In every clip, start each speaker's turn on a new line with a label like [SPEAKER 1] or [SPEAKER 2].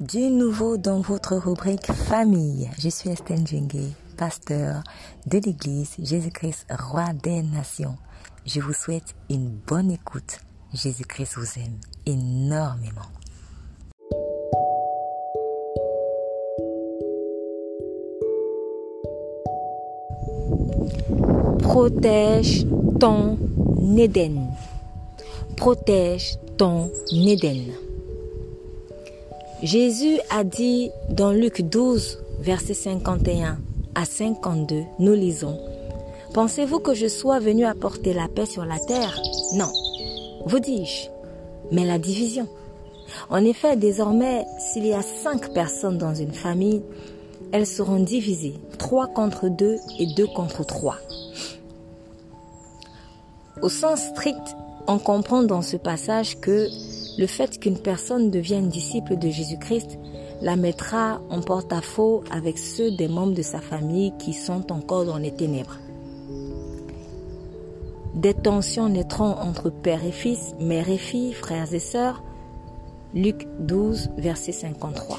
[SPEAKER 1] Du nouveau dans votre rubrique famille. Je suis Estelle Djengue, pasteur de l'église Jésus-Christ, roi des nations. Je vous souhaite une bonne écoute. Jésus-Christ vous aime énormément. Protège ton Éden. Protège ton Éden. Jésus a dit dans Luc 12, verset 51 à 52, nous lisons, Pensez-vous que je sois venu apporter la paix sur la terre? Non, vous dis-je, mais la division. En effet, désormais, s'il y a cinq personnes dans une famille, elles seront divisées, trois contre deux et deux contre trois. Au sens strict, on comprend dans ce passage que le fait qu'une personne devienne disciple de Jésus-Christ la mettra en porte-à-faux avec ceux des membres de sa famille qui sont encore dans les ténèbres. Des tensions naîtront entre père et fils, mère et fille, frères et sœurs. Luc 12, verset 53.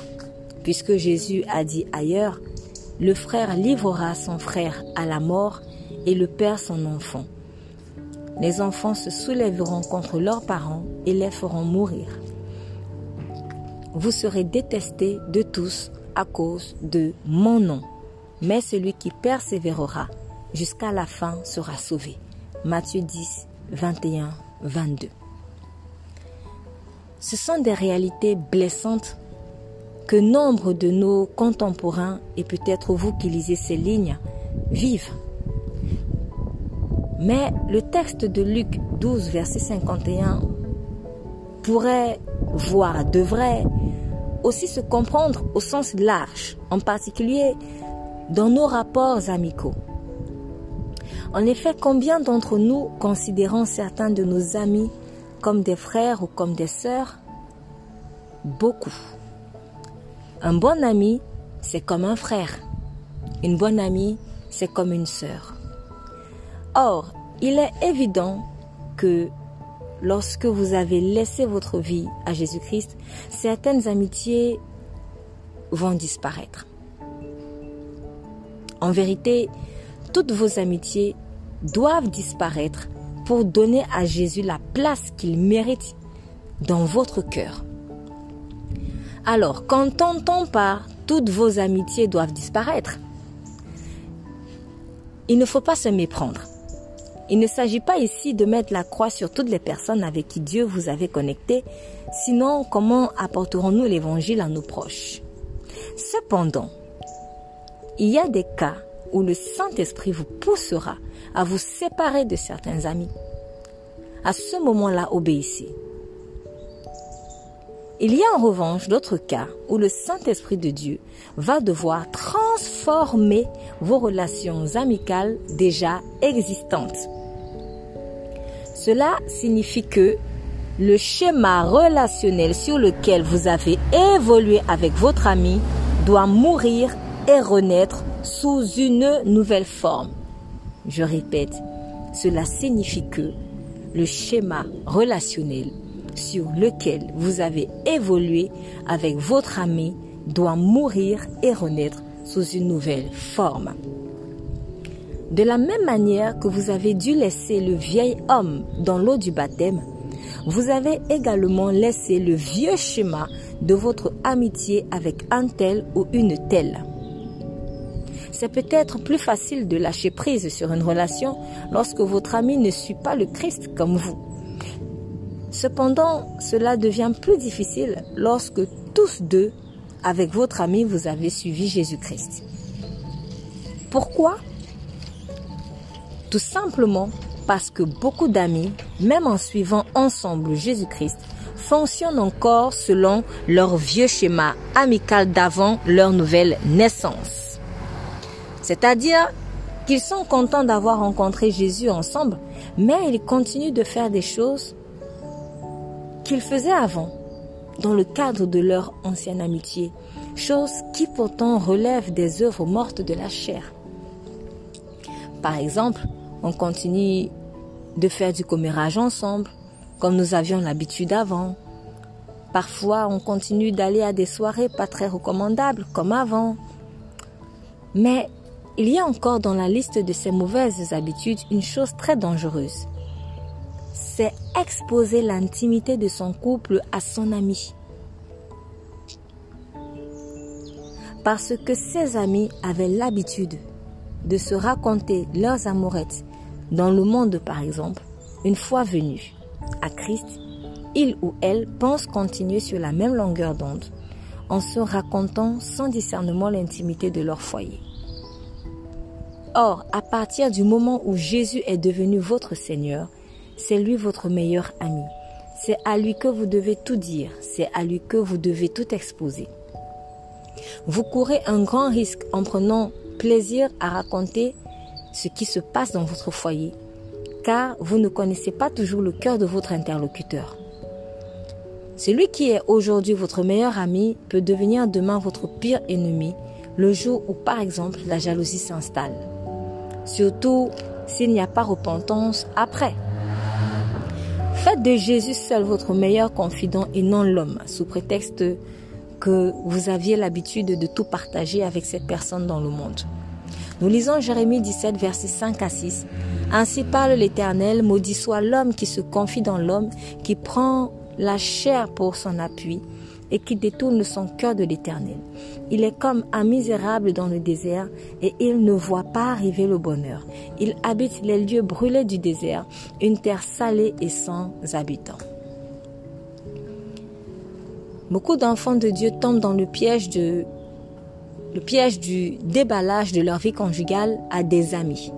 [SPEAKER 1] Puisque Jésus a dit ailleurs, le frère livrera son frère à la mort et le père son enfant. Les enfants se soulèveront contre leurs parents et les feront mourir. Vous serez détestés de tous à cause de mon nom, mais celui qui persévérera jusqu'à la fin sera sauvé. Matthieu 10, 21, 22. Ce sont des réalités blessantes que nombre de nos contemporains, et peut-être vous qui lisez ces lignes, vivent. Mais le texte de Luc 12, verset 51 pourrait, voire devrait, aussi se comprendre au sens large, en particulier dans nos rapports amicaux. En effet, combien d'entre nous considérons certains de nos amis comme des frères ou comme des sœurs? Beaucoup. Un bon ami, c'est comme un frère. Une bonne amie, c'est comme une sœur. Or, il est évident que lorsque vous avez laissé votre vie à Jésus-Christ, certaines amitiés vont disparaître. En vérité, toutes vos amitiés doivent disparaître pour donner à Jésus la place qu'il mérite dans votre cœur. Alors, qu'entend-on par toutes vos amitiés doivent disparaître Il ne faut pas se méprendre. Il ne s'agit pas ici de mettre la croix sur toutes les personnes avec qui Dieu vous avait connecté, sinon comment apporterons-nous l'évangile à nos proches? Cependant, il y a des cas où le Saint-Esprit vous poussera à vous séparer de certains amis. À ce moment-là, obéissez. Il y a en revanche d'autres cas où le Saint-Esprit de Dieu va devoir transformer vos relations amicales déjà existantes. Cela signifie que le schéma relationnel sur lequel vous avez évolué avec votre ami doit mourir et renaître sous une nouvelle forme. Je répète, cela signifie que le schéma relationnel sur lequel vous avez évolué avec votre ami doit mourir et renaître sous une nouvelle forme. De la même manière que vous avez dû laisser le vieil homme dans l'eau du baptême, vous avez également laissé le vieux schéma de votre amitié avec un tel ou une telle. C'est peut-être plus facile de lâcher prise sur une relation lorsque votre ami ne suit pas le Christ comme vous. Cependant, cela devient plus difficile lorsque tous deux, avec votre ami, vous avez suivi Jésus-Christ. Pourquoi Tout simplement parce que beaucoup d'amis, même en suivant ensemble Jésus-Christ, fonctionnent encore selon leur vieux schéma amical d'avant leur nouvelle naissance. C'est-à-dire qu'ils sont contents d'avoir rencontré Jésus ensemble, mais ils continuent de faire des choses qu'ils faisaient avant, dans le cadre de leur ancienne amitié, choses qui pourtant relèvent des œuvres mortes de la chair. Par exemple, on continue de faire du commérage ensemble, comme nous avions l'habitude avant. Parfois, on continue d'aller à des soirées pas très recommandables comme avant. Mais il y a encore dans la liste de ces mauvaises habitudes une chose très dangereuse. C'est exposer l'intimité de son couple à son ami. Parce que ses amis avaient l'habitude de se raconter leurs amourettes dans le monde par exemple, une fois venus à Christ, il ou elle pense continuer sur la même longueur d'onde en se racontant sans discernement l'intimité de leur foyer. Or, à partir du moment où Jésus est devenu votre Seigneur, c'est lui votre meilleur ami. C'est à lui que vous devez tout dire, c'est à lui que vous devez tout exposer. Vous courez un grand risque en prenant plaisir à raconter ce qui se passe dans votre foyer, car vous ne connaissez pas toujours le cœur de votre interlocuteur. Celui qui est aujourd'hui votre meilleur ami peut devenir demain votre pire ennemi le jour où, par exemple, la jalousie s'installe. Surtout s'il n'y a pas repentance après. Faites de Jésus seul votre meilleur confident et non l'homme, sous prétexte que vous aviez l'habitude de tout partager avec cette personne dans le monde. Nous lisons Jérémie 17, versets 5 à 6. Ainsi parle l'Éternel, maudit soit l'homme qui se confie dans l'homme, qui prend la chair pour son appui et qui détourne son cœur de l'Éternel. Il est comme un misérable dans le désert et il ne voit pas arriver le bonheur. Il habite les lieux brûlés du désert, une terre salée et sans habitants. Beaucoup d'enfants de Dieu tombent dans le piège de le piège du déballage de leur vie conjugale à des amis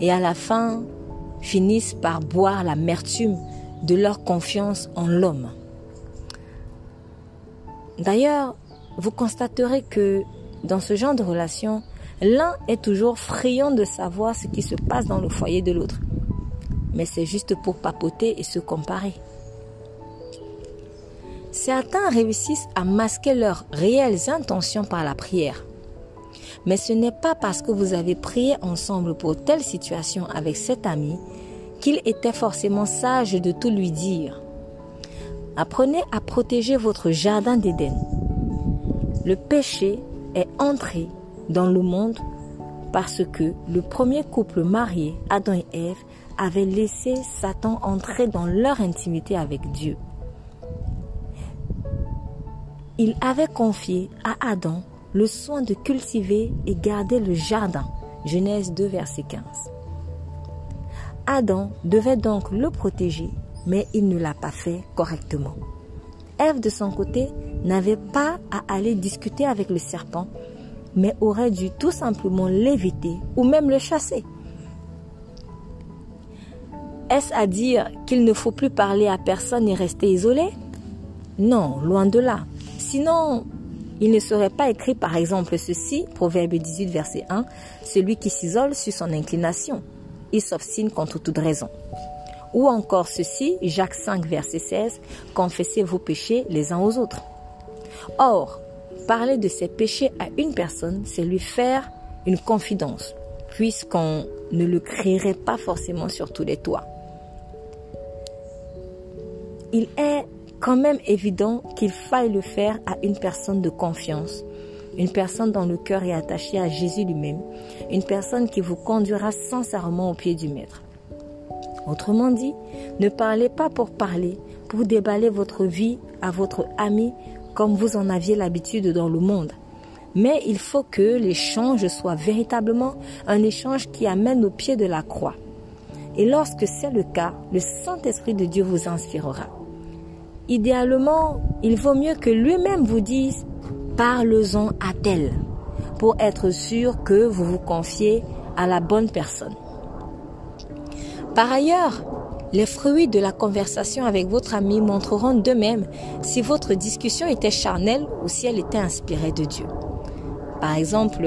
[SPEAKER 1] et à la fin finissent par boire l'amertume de leur confiance en l'homme. D'ailleurs, vous constaterez que dans ce genre de relation, l'un est toujours friand de savoir ce qui se passe dans le foyer de l'autre. Mais c'est juste pour papoter et se comparer. Certains réussissent à masquer leurs réelles intentions par la prière. Mais ce n'est pas parce que vous avez prié ensemble pour telle situation avec cet ami qu'il était forcément sage de tout lui dire. Apprenez à protéger votre jardin d'Éden. Le péché est entré dans le monde parce que le premier couple marié, Adam et Ève, avait laissé Satan entrer dans leur intimité avec Dieu il avait confié à Adam le soin de cultiver et garder le jardin. Genèse 2, verset 15. Adam devait donc le protéger, mais il ne l'a pas fait correctement. Ève, de son côté, n'avait pas à aller discuter avec le serpent, mais aurait dû tout simplement l'éviter ou même le chasser. Est-ce à dire qu'il ne faut plus parler à personne et rester isolé? Non, loin de là. Sinon, il ne serait pas écrit par exemple ceci, Proverbe 18, verset 1, celui qui s'isole sur son inclination, il s'obstine contre toute raison. Ou encore ceci, Jacques 5, verset 16, confessez vos péchés les uns aux autres. Or, parler de ses péchés à une personne, c'est lui faire une confidence, puisqu'on ne le crierait pas forcément sur tous les toits. Il est quand même évident qu'il faille le faire à une personne de confiance, une personne dont le cœur est attaché à Jésus lui-même, une personne qui vous conduira sincèrement au pied du Maître. Autrement dit, ne parlez pas pour parler, pour déballer votre vie à votre ami comme vous en aviez l'habitude dans le monde. Mais il faut que l'échange soit véritablement un échange qui amène au pied de la croix. Et lorsque c'est le cas, le Saint-Esprit de Dieu vous inspirera. Idéalement, il vaut mieux que lui-même vous dise parle-en à tel pour être sûr que vous vous confiez à la bonne personne. Par ailleurs, les fruits de la conversation avec votre ami montreront d'eux-mêmes si votre discussion était charnelle ou si elle était inspirée de Dieu. Par exemple,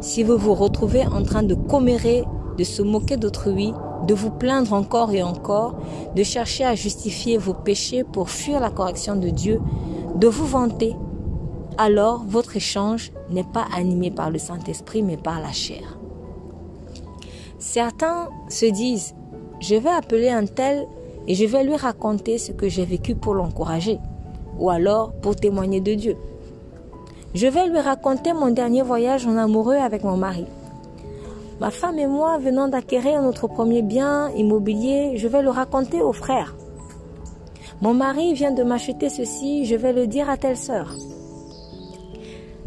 [SPEAKER 1] si vous vous retrouvez en train de commérer, de se moquer d'autrui, de vous plaindre encore et encore, de chercher à justifier vos péchés pour fuir la correction de Dieu, de vous vanter, alors votre échange n'est pas animé par le Saint-Esprit mais par la chair. Certains se disent, je vais appeler un tel et je vais lui raconter ce que j'ai vécu pour l'encourager. ou alors pour témoigner de Dieu. Je vais lui raconter mon dernier voyage en amoureux avec mon mari. Ma femme et moi venant d'acquérir notre premier bien immobilier, je vais le raconter aux frères. Mon mari vient de m'acheter ceci, je vais le dire à telle sœur.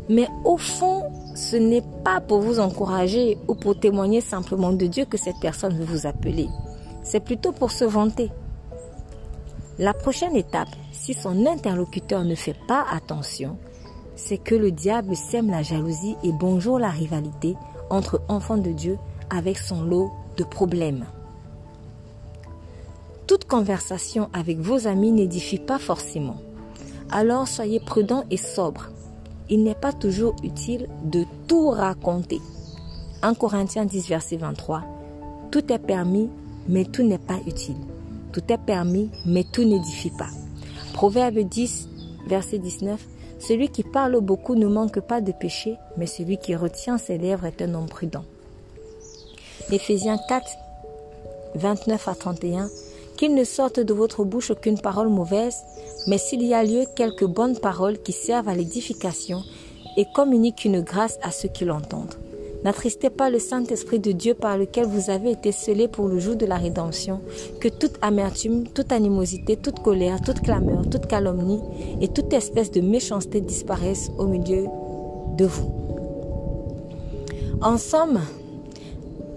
[SPEAKER 1] Mais au fond, ce n'est pas pour vous encourager ou pour témoigner simplement de Dieu que cette personne veut vous appeler. C'est plutôt pour se vanter. La prochaine étape, si son interlocuteur ne fait pas attention, c'est que le diable sème la jalousie et bonjour la rivalité entre enfants de Dieu avec son lot de problèmes. Toute conversation avec vos amis n'édifie pas forcément. Alors soyez prudent et sobre. Il n'est pas toujours utile de tout raconter. 1 Corinthiens 10, verset 23. Tout est permis, mais tout n'est pas utile. Tout est permis, mais tout n'édifie pas. Proverbe 10, verset 19. Celui qui parle beaucoup ne manque pas de péché, mais celui qui retient ses lèvres est un homme prudent. Éphésiens 4, 29 à 31. Qu'il ne sorte de votre bouche aucune parole mauvaise, mais s'il y a lieu quelques bonnes paroles qui servent à l'édification et communiquent une grâce à ceux qui l'entendent. N'attristez pas le Saint-Esprit de Dieu par lequel vous avez été scellés pour le jour de la rédemption. Que toute amertume, toute animosité, toute colère, toute clameur, toute calomnie et toute espèce de méchanceté disparaissent au milieu de vous. En somme,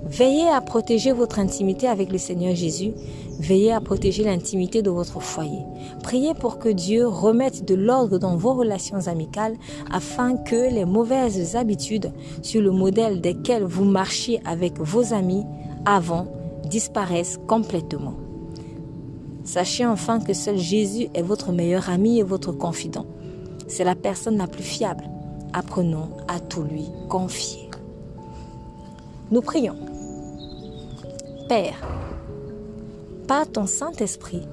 [SPEAKER 1] veillez à protéger votre intimité avec le Seigneur Jésus Veillez à protéger l'intimité de votre foyer. Priez pour que Dieu remette de l'ordre dans vos relations amicales afin que les mauvaises habitudes sur le modèle desquelles vous marchiez avec vos amis avant disparaissent complètement. Sachez enfin que seul Jésus est votre meilleur ami et votre confident. C'est la personne la plus fiable. Apprenons à tout lui confier. Nous prions. Père, par ton Saint-Esprit,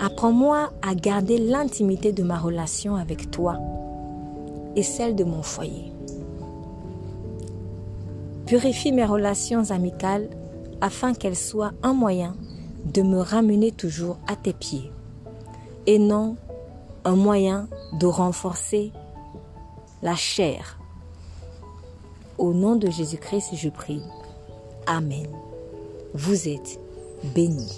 [SPEAKER 1] apprends-moi à garder l'intimité de ma relation avec toi et celle de mon foyer. Purifie mes relations amicales afin qu'elles soient un moyen de me ramener toujours à tes pieds et non un moyen de renforcer la chair. Au nom de Jésus-Christ, je prie. Amen. Vous êtes béni.